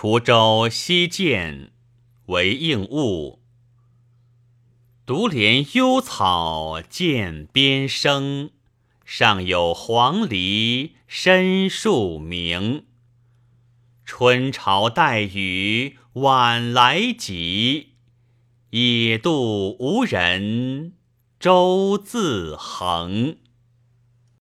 滁州西涧为应物，独怜幽草涧边生。上有黄鹂深树鸣。春潮带雨晚来急，野渡无人舟自横。